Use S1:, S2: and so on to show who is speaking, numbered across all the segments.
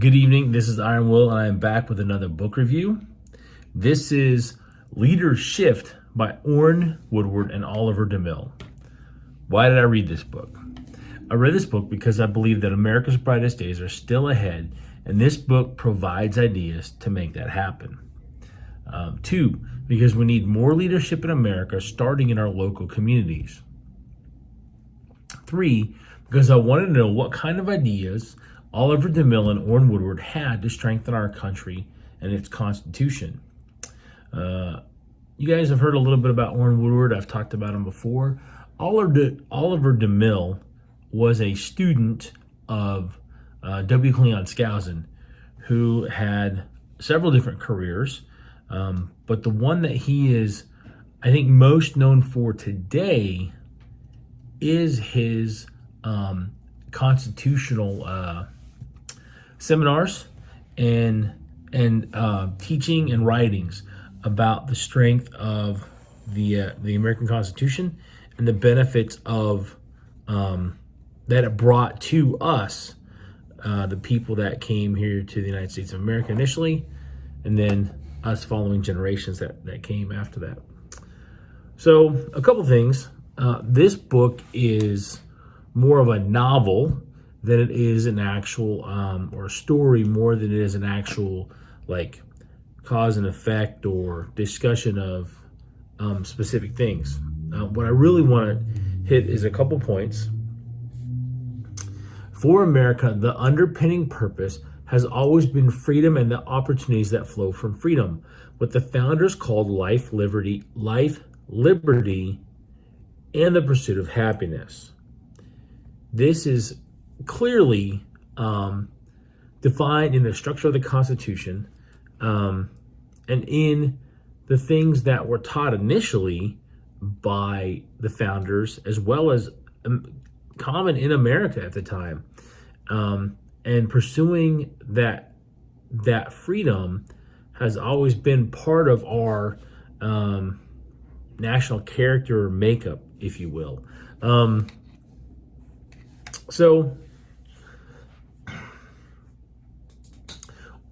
S1: Good evening. This is Iron Will, and I am back with another book review. This is LeaderShift by Orrin Woodward and Oliver DeMille. Why did I read this book? I read this book because I believe that America's brightest days are still ahead, and this book provides ideas to make that happen. Um, two, because we need more leadership in America starting in our local communities. Three, because I wanted to know what kind of ideas Oliver DeMille and Orrin Woodward had to strengthen our country and its constitution. Uh, you guys have heard a little bit about Orrin Woodward. I've talked about him before. Oliver, De, Oliver DeMille was a student of uh, W. Cleon Skousen, who had several different careers, um, but the one that he is, I think, most known for today is his um, constitutional uh, seminars and and uh, teaching and writings about the strength of the uh, the American Constitution and the benefits of um, that it brought to us, uh, the people that came here to the United States of America initially, and then us following generations that, that came after that. So, a couple things. Uh, this book is more of a novel than it is an actual um, or story more than it is an actual like cause and effect or discussion of um, specific things. Uh, what I really want to hit is a couple points. For America, the underpinning purpose has always been freedom and the opportunities that flow from freedom. What the founders called life, liberty, life, liberty, and the pursuit of happiness. This is clearly um, defined in the structure of the Constitution um, and in the things that were taught initially by the founders, as well as um, common in America at the time. Um, and pursuing that that freedom has always been part of our um, national character makeup, if you will. Um, so,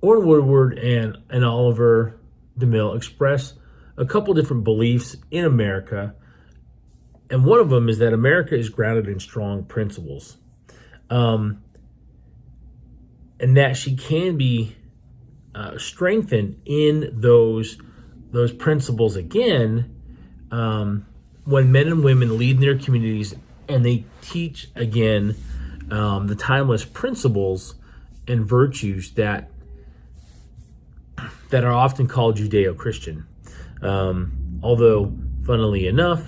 S1: Orrin Woodward and, and Oliver DeMille express a couple different beliefs in America. And one of them is that America is grounded in strong principles. Um, and that she can be uh, strengthened in those those principles again um, when men and women lead in their communities and they teach again um, the timeless principles and virtues that that are often called Judeo-Christian. Um, although, funnily enough,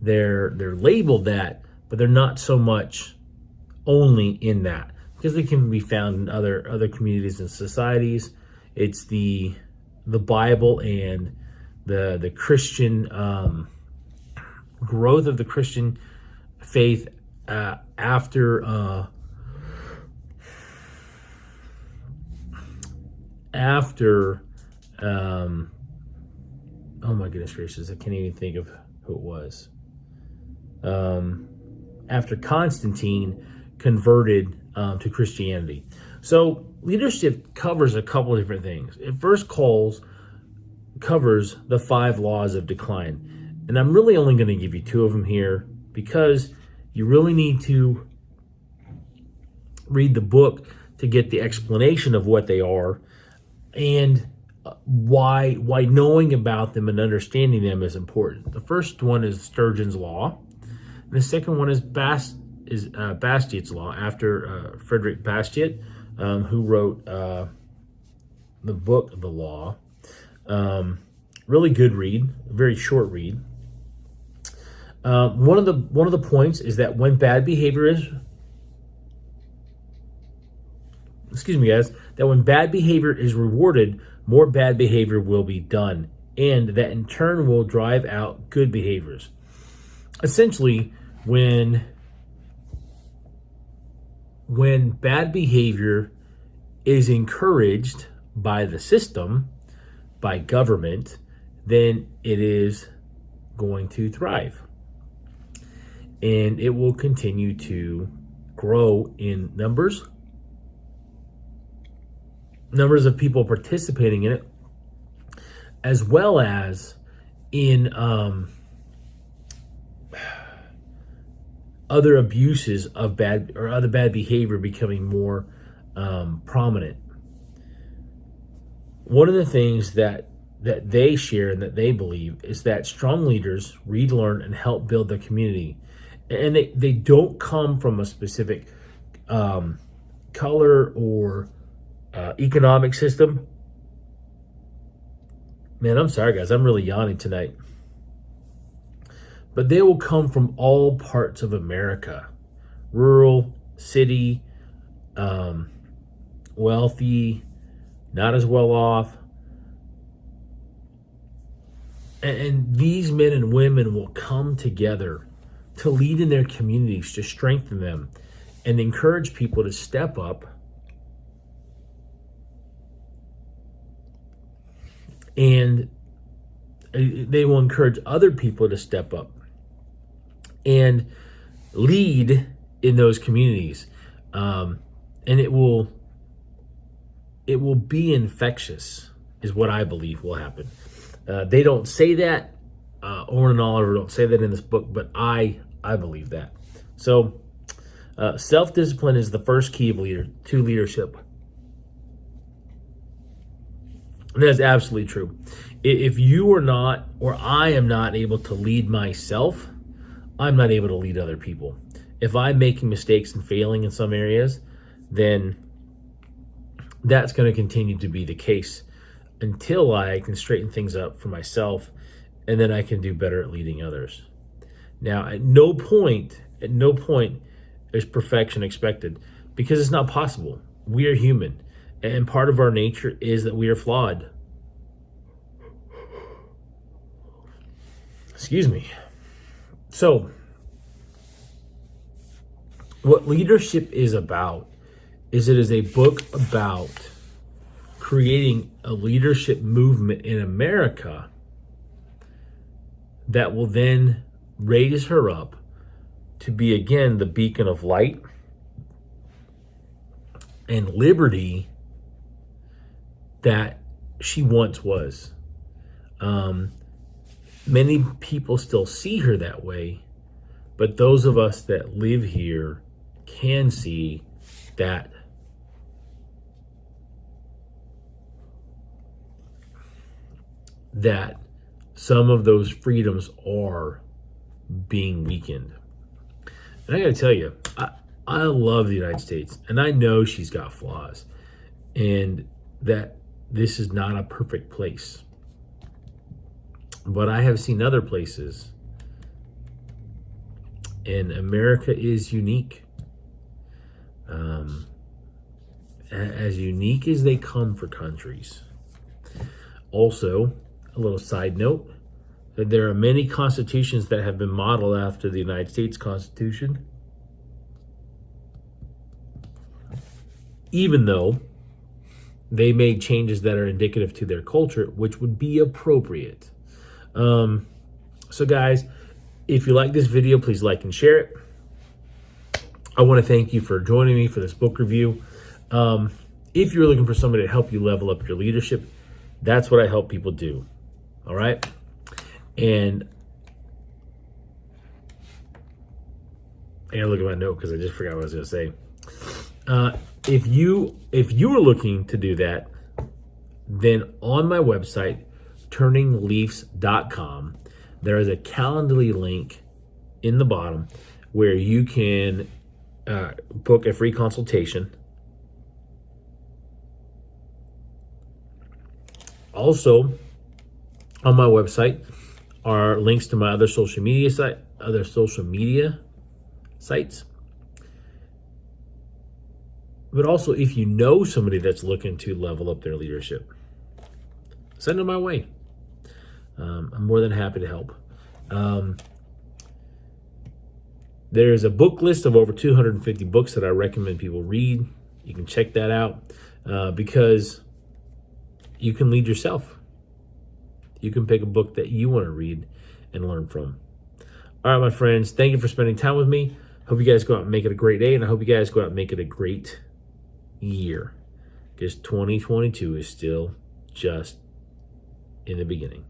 S1: they're they're labeled that, but they're not so much only in that because they can be found in other other communities and societies. It's the the Bible and the the Christian um, growth of the Christian faith uh, after uh, after um, oh my goodness gracious I can't even think of who it was. Um, after Constantine converted um, to Christianity. So LeaderShift covers a couple of different things. It first calls covers the five laws of decline. And I'm really only going to give you two of them here because you really need to read the book to get the explanation of what they are and uh, why why knowing about them and understanding them is important. The first one is Sturgeon's law, and the second one is Bast is uh, Bastiat's law after uh, Frederick Bastiat, um, who wrote uh, the book The Law. Um, really good read, very short read. Uh, one of the one of the points is that when bad behavior is excuse me guys that when bad behavior is rewarded more bad behavior will be done and that in turn will drive out good behaviors. Essentially when when bad behavior is encouraged by the system by government then it is going to thrive. And it will continue to grow in numbers numbers of people participating in it, as well as in um, other abuses of bad or other bad behavior becoming more um, prominent. One of the things that that they share and that they believe is that strong leaders read, learn, and help build their community. And they, they don't come from a specific um, color or uh, economic system. Man, I'm sorry, guys. I'm really yawning tonight. But they will come from all parts of America rural, city, um, wealthy, not as well off and, and these men and women will come together to lead in their communities, to strengthen them, and encourage people to step up and uh, they will encourage other people to step up and lead in those communities um, and it will it will be infectious is what i believe will happen uh, they don't say that. Uh, Orrin and Oliver don't say that in this book, but I I believe that. So, uh, self discipline is the first key of leader to leadership. And that's absolutely true. If you are not, or I am not able to lead myself, I'm not able to lead other people. If I'm making mistakes and failing in some areas, then that's going to continue to be the case until I can straighten things up for myself and then I can do better at leading others. Now, at no point, at no point is perfection expected because it's not possible. We are human, and part of our nature is that we are flawed. Excuse me. So, what LeaderShift is about is it is a book about creating a leadership movement in America that will then raise her up to be again the beacon of light and liberty that she once was. Um, many people still see her that way, but those of us that live here can see that that some of those freedoms are being weakened. And I got to tell you, I, I love the United States, and I know she's got flaws, and that this is not a perfect place. But I have seen other places, and America is unique. Um, as unique as they come for countries. Also, a little side note that there are many constitutions that have been modeled after the United States Constitution, even though they made changes that are indicative to their culture, which would be appropriate. Um, so, guys, if you like this video, please like and share it. I want to thank you for joining me for this book review. Um, if you're looking for somebody to help you level up your leadership, that's what I help people do. All right. And I gotta look at my note because I just forgot what I was gonna say. Uh, if you if you are looking to do that, then on my website, turningleafs.com, there is a Calendly link in the bottom where you can uh, book a free consultation. Also, on my website are links to my other social media site, other social media sites. But also, if you know somebody that's looking to level up their leadership, send them my way. Um, I'm more than happy to help. Um, there's a book list of over 250 books that I recommend people read. You can check that out uh, because you can lead yourself. You can pick a book that you want to read and learn from. All right, my friends, thank you for spending time with me. Hope you guys go out and make it a great day, and I hope you guys go out and make it a great year. because 2022 is still just in the beginning.